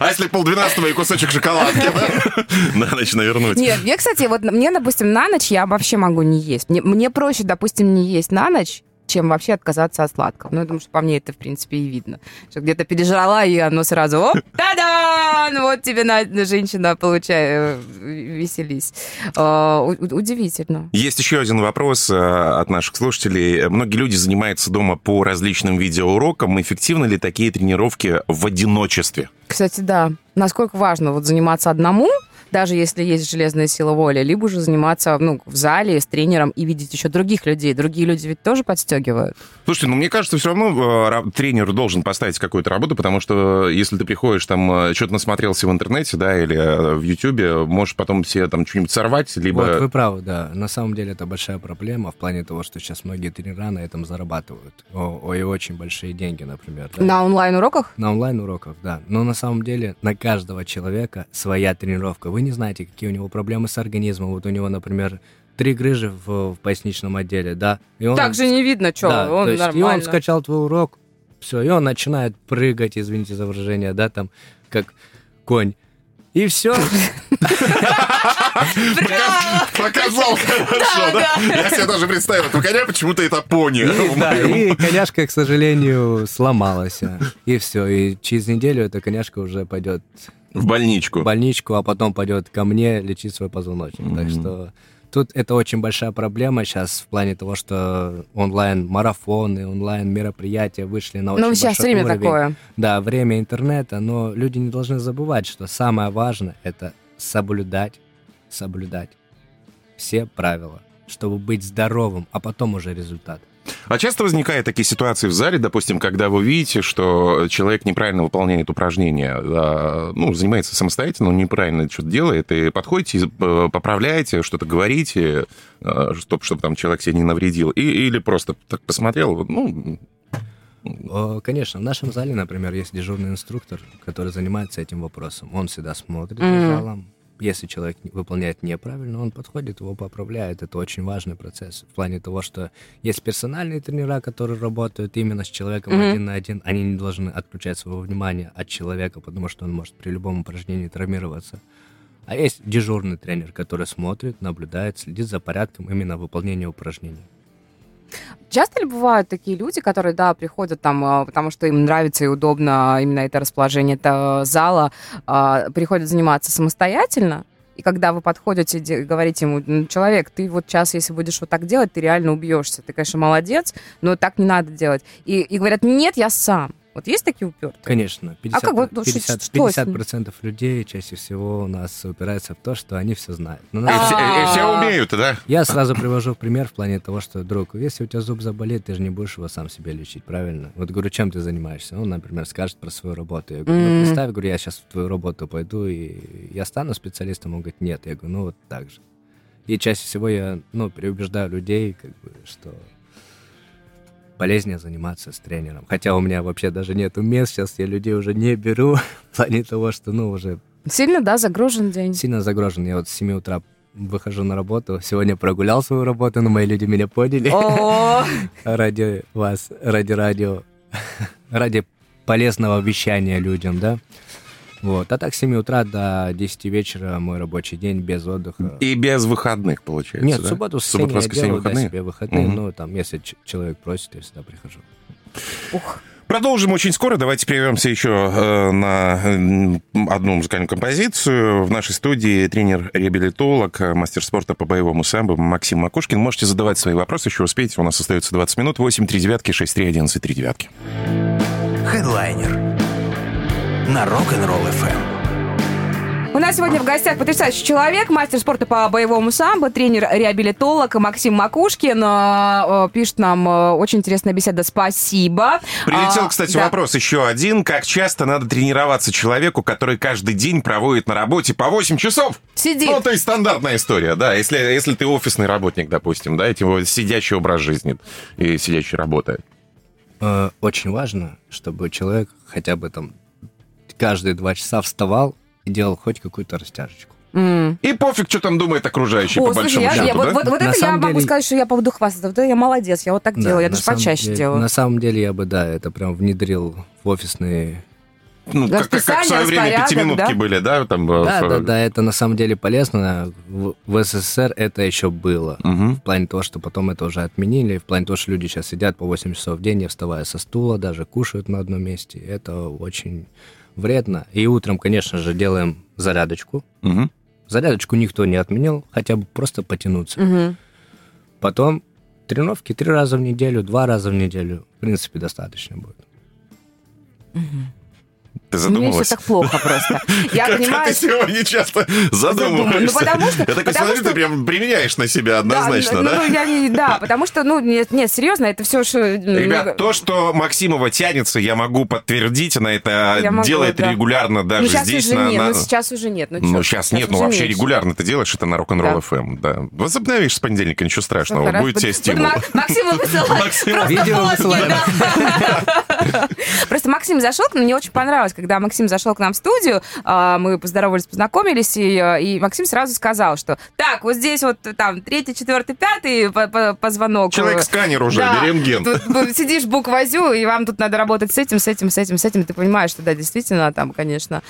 А если полдвенадцатого и кусочек шоколадки, да? На ночь навернуть. Нет, я, кстати, вот мне, допустим, на ночь я вообще могу не есть. Мне, мне проще, допустим, не есть на ночь, чем вообще отказаться от сладкого. Ну, я думаю, что по мне это, в принципе, и видно. Что где-то пережрала, и оно сразу, оп, та-да! Ну, вот тебе, на, женщина, получай, э, веселись. Э, у- удивительно. Есть еще один вопрос э, от наших слушателей. Многие люди занимаются дома по различным видеоурокам. Эффективны ли такие тренировки в одиночестве? Кстати, да. Насколько важно вот заниматься одному, даже если есть железная сила воли, либо же заниматься ну, в зале с тренером и видеть еще других людей. Другие люди ведь тоже подстегивают. Слушайте, ну мне кажется, все равно э, тренер должен поставить какую-то работу, потому что если ты приходишь там, э, что-то насмотрелся в интернете, да, или э, в Ютубе, можешь потом себе там что-нибудь сорвать, либо... Вот вы правы, да. На самом деле это большая проблема в плане того, что сейчас многие тренера на этом зарабатывают. О, о, и очень большие деньги, например. да. На онлайн-уроках? На онлайн-уроках, да. Но на самом деле на каждого человека своя тренировка. Вы не знаете, какие у него проблемы с организмом. Вот у него, например, три грыжи в, в поясничном отделе, да. И он, Так же не видно, что да, он то есть, и нормально. он скачал твой урок, все, и он начинает прыгать, извините за выражение, да, там, как конь. И все. Показал хорошо, да? Я себе даже представил, этого коня почему-то это пони. Да, и коняшка, к сожалению, сломалась. И все. И через неделю эта коняшка уже пойдет В больничку. в больничку, а потом пойдет ко мне лечить свой позвоночник. Так что тут это очень большая проблема сейчас в плане того, что онлайн-марафоны, онлайн-мероприятия вышли на очень Ну, сейчас время уровень. такое. Да, время интернета, но люди не должны забывать, что самое важное — это соблюдать, соблюдать все правила, чтобы быть здоровым, а потом уже результат. А часто возникают такие ситуации в зале, допустим, когда вы видите, что человек неправильно выполняет упражнения, а, ну, занимается самостоятельно, но неправильно что-то делает, и подходите, э, поправляете, что-то говорите, чтобы, чтобы там человек себе не навредил, и, или просто так посмотрел, ну, О, Конечно, в нашем зале, например, есть дежурный инструктор, который занимается этим вопросом. Он всегда смотрит за Мгм. залом. Если человек выполняет неправильно, он подходит, его поправляет. Это очень важный процесс. В плане того, что есть персональные тренера, которые работают именно с человеком Мгм. один на один. Они не должны отключать своего внимания от человека, потому что он может при любом упражнении травмироваться. А есть дежурный тренер, который смотрит, наблюдает, следит за порядком именно выполнения упражнений. Часто ли бывают такие люди, которые, да, приходят там, а, потому что им нравится и удобно именно это расположение этого зала, а, приходят заниматься самостоятельно, и когда вы подходите и говорите ему, «Ну, человек, ты вот сейчас, если будешь вот так делать, ты реально убьешься. Ты, конечно, молодец, но так не надо делать. И, и говорят, нет, я сам. Вот есть такие упертые? Конечно. 50, А как вот, ну, что- 50, что с ним? 50% людей чаще всего у нас упирается в то, что они все знают. Но и надо- все, и все умеют, да? Я сразу привожу пример в плане того, что, друг, если у тебя зуб заболит, ты же не будешь его сам себе лечить, правильно? Вот говорю, чем ты занимаешься? Он, например, скажет про свою работу. Я говорю, ну, представь, говорю, я сейчас в твою работу пойду, и я стану специалистом? Он говорит, нет. Я говорю, ну, вот так же. И чаще всего я, ну, переубеждаю людей, как бы, что полезнее заниматься с тренером. Хотя у меня вообще даже нету мест, сейчас я людей уже не беру, в плане того, что, ну, уже Сильно, да, загружен день? сильно загружен. Я вот с 7 утра выхожу на работу. Сегодня прогулял свою работу, но мои люди меня поняли. Ради вас, ради радио, ради полезного вещания людям, да? Вот. А так с 7 утра до 10 вечера мой рабочий день без отдыха. И без выходных, получается, Нет, да? субботу, Субботу, воскресенье делаю, да, выходные? себе выходные, Мгм. но там, если человек просит, я всегда прихожу. ух. Продолжим очень скоро. Давайте прервемся еще э, на одну музыкальную композицию. В нашей студии тренер-реабилитолог, э, мастер спорта по боевому самбо Максим Макушкин. Можете задавать свои вопросы, еще успеете. У нас остается 20 минут. 8 3 девятки, 6 3 11 3 девятки. Хедлайнер на Rock'n'Roll FM. У нас сегодня в гостях потрясающий человек, мастер спорта по боевому самбо, тренер-реабилитолог Максим Макушкин. Э, э, пишет нам э, очень интересная беседа. Спасибо. Прилетел, а, кстати, да. вопрос еще один. Как часто надо тренироваться человеку, который каждый день проводит на работе по 8 часов? Сидит. Ну, то есть стандартная история, да. Если, если ты офисный работник, допустим, да, эти сидящий образ жизни и сидящий работает. Очень важно, чтобы человек хотя бы там каждые два часа вставал, и делал хоть какую-то растяжечку. Mm. И пофиг, что там думает окружающий, О, по слушай, большому я, счету, я, да? Вот, вот, вот это я деле... могу сказать, что я поводу хвастаться. Да, я молодец, я вот так да, делаю, я даже почаще деле, делаю. На самом деле я бы, да, это прям внедрил в офисные ну, как, как, как в свое время пятиминутки да? были, да? Там, да, в... да, да, это на самом деле полезно. В, в СССР это еще было. Угу. В плане того, что потом это уже отменили, в плане того, что люди сейчас сидят по 8 часов в день, не вставая со стула, даже кушают на одном месте. Это очень вредно. И утром, конечно же, делаем зарядочку. Угу. Зарядочку никто не отменил, хотя бы просто потянуться. Угу. Потом тренировки три раза в неделю, два раза в неделю. В принципе, достаточно будет. Угу. Ты задумалась? Мне все так плохо просто. Я как понимаю... ты сегодня часто задумываешься. Ну, потому что... Я такой смотрю, что... ты прям применяешь на себя однозначно, да? Да, ну, я не... да потому что, ну, нет, нет, серьезно, это все... Что... Ребят, то, что Максимова тянется, я могу подтвердить, она это я делает могу, да. регулярно даже ну, здесь. Уже на, нет, на... ну сейчас уже нет. Ну, ну сейчас, сейчас нет, ну вообще меньше. регулярно ты делаешь это на Rock'n'Roll да. FM, да. Возобновишь с понедельника, ничего страшного, ну, будет тебе стимул. Максима высылает. Видео высылает. Просто Максим зашел, мне очень понравилось, когда Максим зашел к нам в студию, а, мы поздоровались, познакомились, и, э, и Максим сразу сказал, что так, вот здесь вот там третий, четвертый, пятый позвонок. Человек-сканер уже, да, рентген. Тут сидишь буквозю, и вам тут надо работать с этим, с этим, с этим, с этим, ты понимаешь, что да, действительно, там, конечно...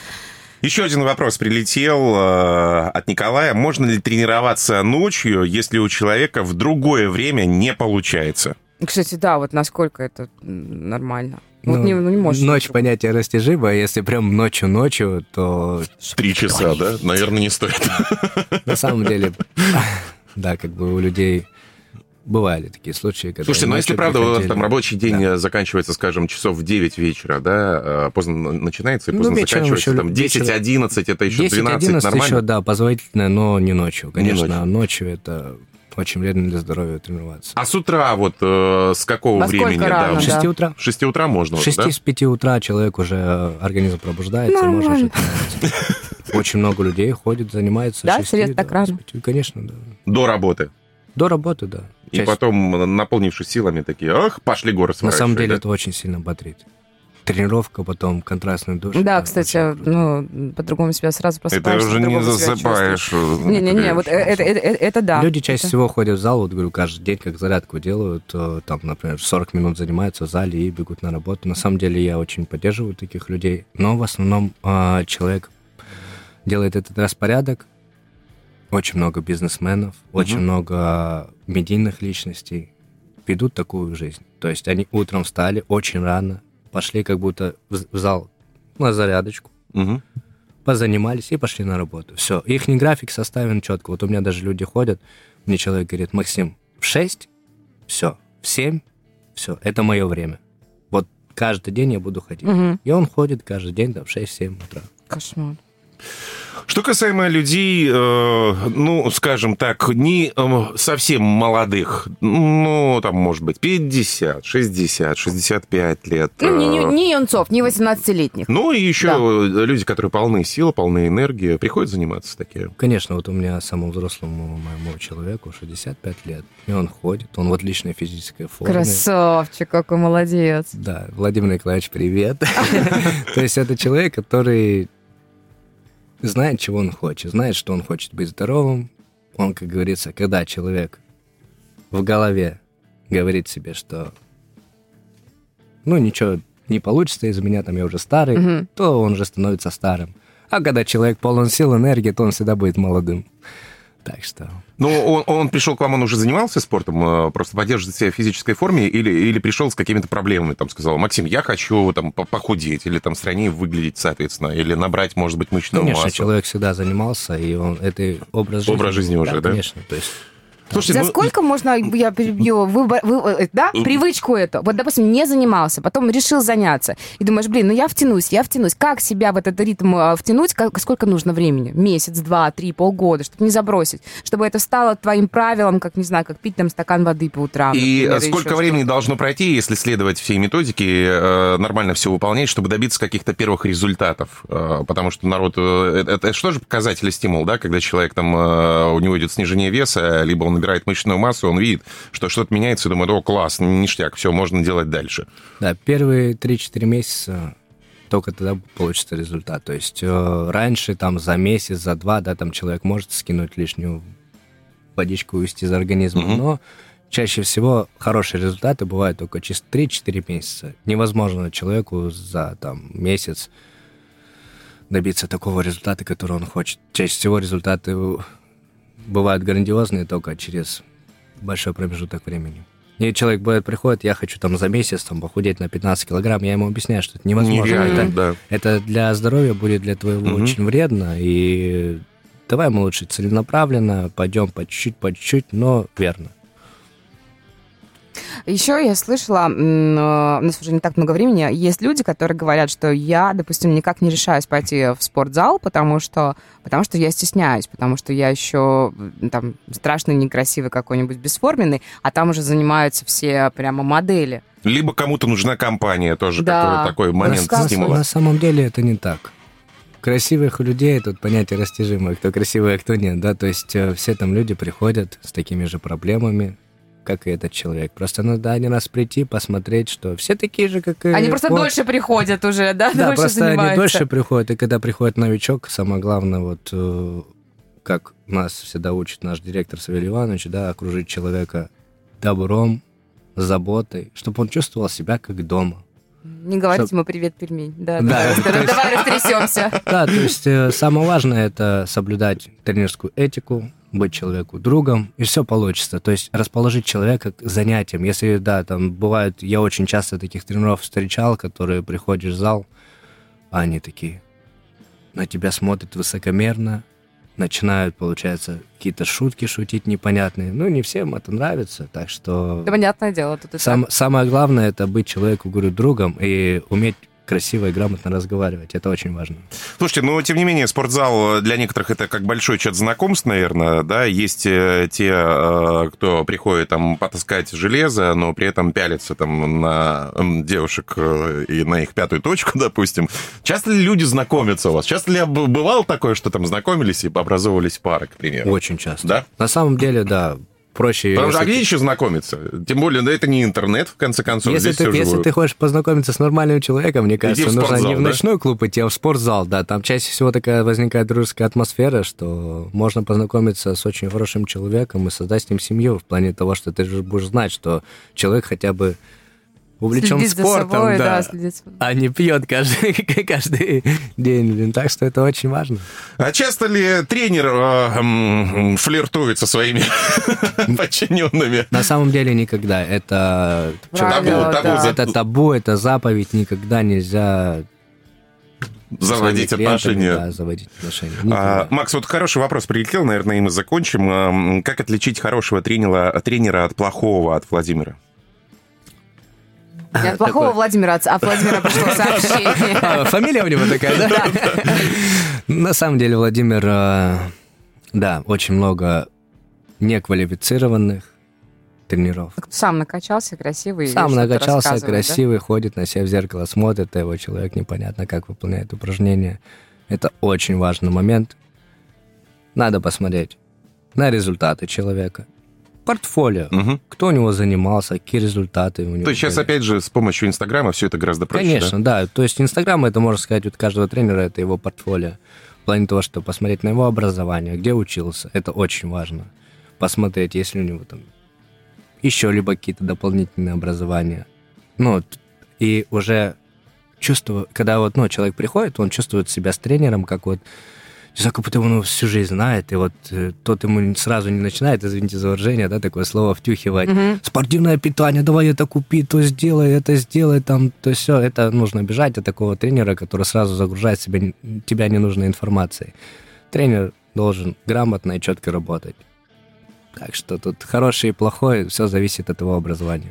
Еще один вопрос прилетел э, от Николая. Можно ли тренироваться ночью, если у человека в другое время не получается? Кстати, да, вот насколько это нормально. Ну, вот не, ну, не можешь. Ночь понятие растяжимо, а если прям ночью-ночью, то... Три часа, да? Наверное, не стоит. На самом деле, да, как бы у людей бывали такие случаи, когда... Слушайте, ну если правда, у вас там рабочий день да. заканчивается, скажем, часов в 9 вечера, да, а поздно начинается и ну, поздно ну, заканчивается, там 10-11, это еще 12, нормально? еще, да, позволительно, но не ночью. Конечно, не ночью. ночью это очень вредно для здоровья тренироваться. А с утра вот э, с какого Во времени? Рано, да? С 6 утра. С 6 утра можно? С 6 да? с 5 утра человек уже, э, организм пробуждается, ну, можно уже Очень много людей ходит, занимается. Да, сред так рано? Конечно, да. До работы? До работы, да. И потом, наполнившись силами, такие, ах, пошли горы На самом деле это очень сильно бодрит тренировка, потом контрастный душ. Да, кстати, ну, по-другому себя сразу просыпаешься. Это уже не засыпаешь. Не-не-не, вот это, это, это да. Люди чаще это... всего ходят в зал, вот говорю, каждый день как зарядку делают, там, например, 40 минут занимаются в зале и бегут на работу. На самом деле я очень поддерживаю таких людей, но в основном а, человек делает этот распорядок, очень много бизнесменов, угу. очень много медийных личностей ведут такую жизнь. То есть они утром встали очень рано, пошли как будто в зал на зарядочку, угу. позанимались и пошли на работу. Все. Их график составлен четко. Вот у меня даже люди ходят, мне человек говорит, Максим, в 6, все, в 7, все, это мое время. Вот каждый день я буду ходить. Угу. И он ходит каждый день там, в 6-7 утра. Кошмар. Что касаемо людей, э, ну, скажем так, не э, совсем молодых, ну, там, может быть, 50, 60, 65 лет. Ну, не, не, не юнцов, не 18-летних. Ну, и еще да. люди, которые полны сил, полны энергии, приходят заниматься такие. Конечно, вот у меня самому взрослому моему человеку 65 лет, и он ходит, он в отличной физической форме. Красавчик, какой молодец. Да, Владимир Николаевич, привет. То есть это человек, который знает, чего он хочет, знает, что он хочет быть здоровым. Он, как говорится, когда человек в голове говорит себе, что ну ничего не получится из-за меня, там я уже старый, mm-hmm. то он уже становится старым. А когда человек полон сил, энергии, то он всегда будет молодым. Так что... Ну, он, он пришел к вам, он уже занимался спортом, э, просто поддерживает себя в физической форме, или, или пришел с какими-то проблемами, там, сказал, Максим, я хочу там похудеть, или там стройнее выглядеть, соответственно, или набрать, может быть, мышечную конечно, массу? человек всегда занимался, и он, это образ жизни. Образ жизни уже, да? Конечно, то есть Слушайте, За ну... сколько можно, я перебью, выбор, вы, э, да, привычку эту? Вот, допустим, не занимался, потом решил заняться. И думаешь, блин, ну я втянусь, я втянусь. Как себя в этот ритм э, втянуть? Как, сколько нужно времени? Месяц, два, три, полгода, чтобы не забросить. Чтобы это стало твоим правилом, как, не знаю, как пить там стакан воды по утрам. И например, сколько времени должно пройти, если следовать всей методике, э, нормально все выполнять, чтобы добиться каких-то первых результатов? Э, потому что народ... Э, это, это что же показатель стимул, да, когда человек там, э, у него идет снижение веса, либо он набирает мышечную массу, он видит, что что-то меняется, и думает, о, класс, ништяк, все, можно делать дальше. Да, первые 3-4 месяца только тогда получится результат. То есть э, раньше, там, за месяц, за два, да, там человек может скинуть лишнюю водичку, увести из организма, угу. но чаще всего хорошие результаты бывают только через 3-4 месяца. Невозможно человеку за там, месяц добиться такого результата, который он хочет. Чаще всего результаты бывают грандиозные только через большой промежуток времени. И человек бывает, приходит, я хочу там за месяц там, похудеть на 15 килограмм, я ему объясняю, что это невозможно. Нереально, это, да. это для здоровья будет для твоего угу. очень вредно, и давай мы лучше целенаправленно пойдем по чуть-чуть, по чуть-чуть, но верно. Еще я слышала, у нас уже не так много времени, есть люди, которые говорят, что я, допустим, никак не решаюсь пойти в спортзал, потому что, потому что я стесняюсь, потому что я еще там страшный, некрасивый какой-нибудь бесформенный, а там уже занимаются все прямо модели. Либо кому-то нужна компания тоже, да. который такой момент на, стимула. На самом деле это не так красивых людей тут понятие растяжимое, кто красивый, а кто нет, да, то есть э, все там люди приходят с такими же проблемами, как и этот человек. Просто надо один раз прийти, посмотреть, что все такие же, как и... Они просто вот. дольше приходят уже, да? Да, дольше просто занимаются. они дольше приходят. И когда приходит новичок, самое главное, вот э, как нас всегда учит наш директор Савелий Иванович, да, окружить человека добром, заботой, чтобы он чувствовал себя как дома. Не говорите ему привет, пельмень. Да, да, давай, давай растрясемся. Да, то есть э, самое важное это соблюдать тренерскую этику, быть человеку другом, и все получится. То есть расположить человека к занятиям. Если, да, там бывает, я очень часто таких тренеров встречал, которые приходишь в зал, а они такие на тебя смотрят высокомерно, начинают, получается, какие-то шутки шутить непонятные. Ну, не всем это нравится, так что... Да, понятное дело. Тут сам, самое главное — это быть человеку, говорю, другом и уметь красиво и грамотно разговаривать. Это очень важно. Слушайте, ну, тем не менее, спортзал для некоторых это как большой чат знакомств, наверное, да? Есть э, те, э, кто приходит там потаскать железо, но при этом пялится там на девушек э, и на их пятую точку, допустим. Часто ли люди знакомятся у вас? Часто ли бывало такое, что там знакомились и образовывались пары, к примеру? Очень часто. Да? На самом деле, да проще... Потому что, а где еще знакомиться? Тем более, да, это не интернет, в конце концов. Если, ты, если ты хочешь познакомиться с нормальным человеком, мне кажется, нужно не в ночной да? клуб идти, а в спортзал, да. Там чаще всего такая возникает дружеская атмосфера, что можно познакомиться с очень хорошим человеком и создать с ним семью в плане того, что ты же будешь знать, что человек хотя бы увлечен следит спортом, собой, да, да а не пьет каждый, каждый день, блин. Так что это очень важно. А часто ли тренер э, флиртует со своими подчиненными? На самом деле никогда. Это табу, табу, это табу, это заповедь. Никогда нельзя заводить отношения. Да, заводить отношения. А, Макс, вот хороший вопрос прилетел, наверное, и мы закончим. Как отличить хорошего тренера, тренера от плохого, от Владимира? Не от плохого Владимира, от Владимира пришло сообщение. А, фамилия у него такая, да? На самом деле Владимир, э, да, очень много неквалифицированных тренеров. Сам накачался, красивый. Сам накачался, красивый, ходит на себя в зеркало, смотрит, а его человек непонятно как выполняет упражнения. Это очень важный момент. Надо посмотреть на результаты человека портфолио. Угу. Кто у него занимался, какие результаты у него. То есть сейчас, опять же, с помощью Инстаграма все это гораздо проще, Конечно, да? да. То есть Инстаграм, это, можно сказать, вот каждого тренера, это его портфолио. В плане того, что посмотреть на его образование, где учился, это очень важно. Посмотреть, если у него там еще либо какие-то дополнительные образования. Ну, и уже чувствую, когда вот, ну, человек приходит, он чувствует себя с тренером, как вот он его всю жизнь знает, и вот э, тот ему сразу не начинает, извините за выражение, да, такое слово втюхивать. Угу. Спортивное питание, давай это купи, то сделай, это сделай, там, то все. Это нужно бежать от такого тренера, который сразу загружает себя, тебя ненужной информацией. Тренер должен грамотно и четко работать. Так что тут хороший и плохой, все зависит от его образования.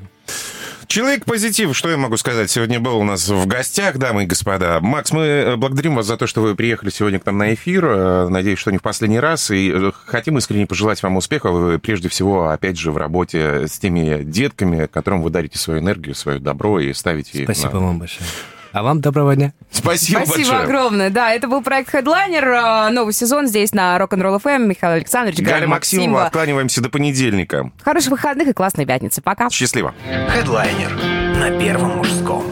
Человек-позитив, что я могу сказать? Сегодня был у нас в гостях, дамы и господа. Макс, мы э, благодарим вас за то, что вы приехали сегодня к нам на эфир. Э, надеюсь, что не в последний раз. И э, хотим искренне пожелать вам успехов. Прежде всего, опять же, в работе с теми детками, которым вы дарите свою энергию, свое добро и ставите... Спасибо на... вам большое. А вам доброго дня. Спасибо, Спасибо большое. огромное. Да, это был проект Headliner. Новый сезон здесь на Rock'n'Roll FM. Михаил Александрович, Галя, Галя Максимова. Максимова. Откланиваемся до понедельника. Хороших выходных и классной пятницы. Пока. Счастливо. Headliner на Первом мужском.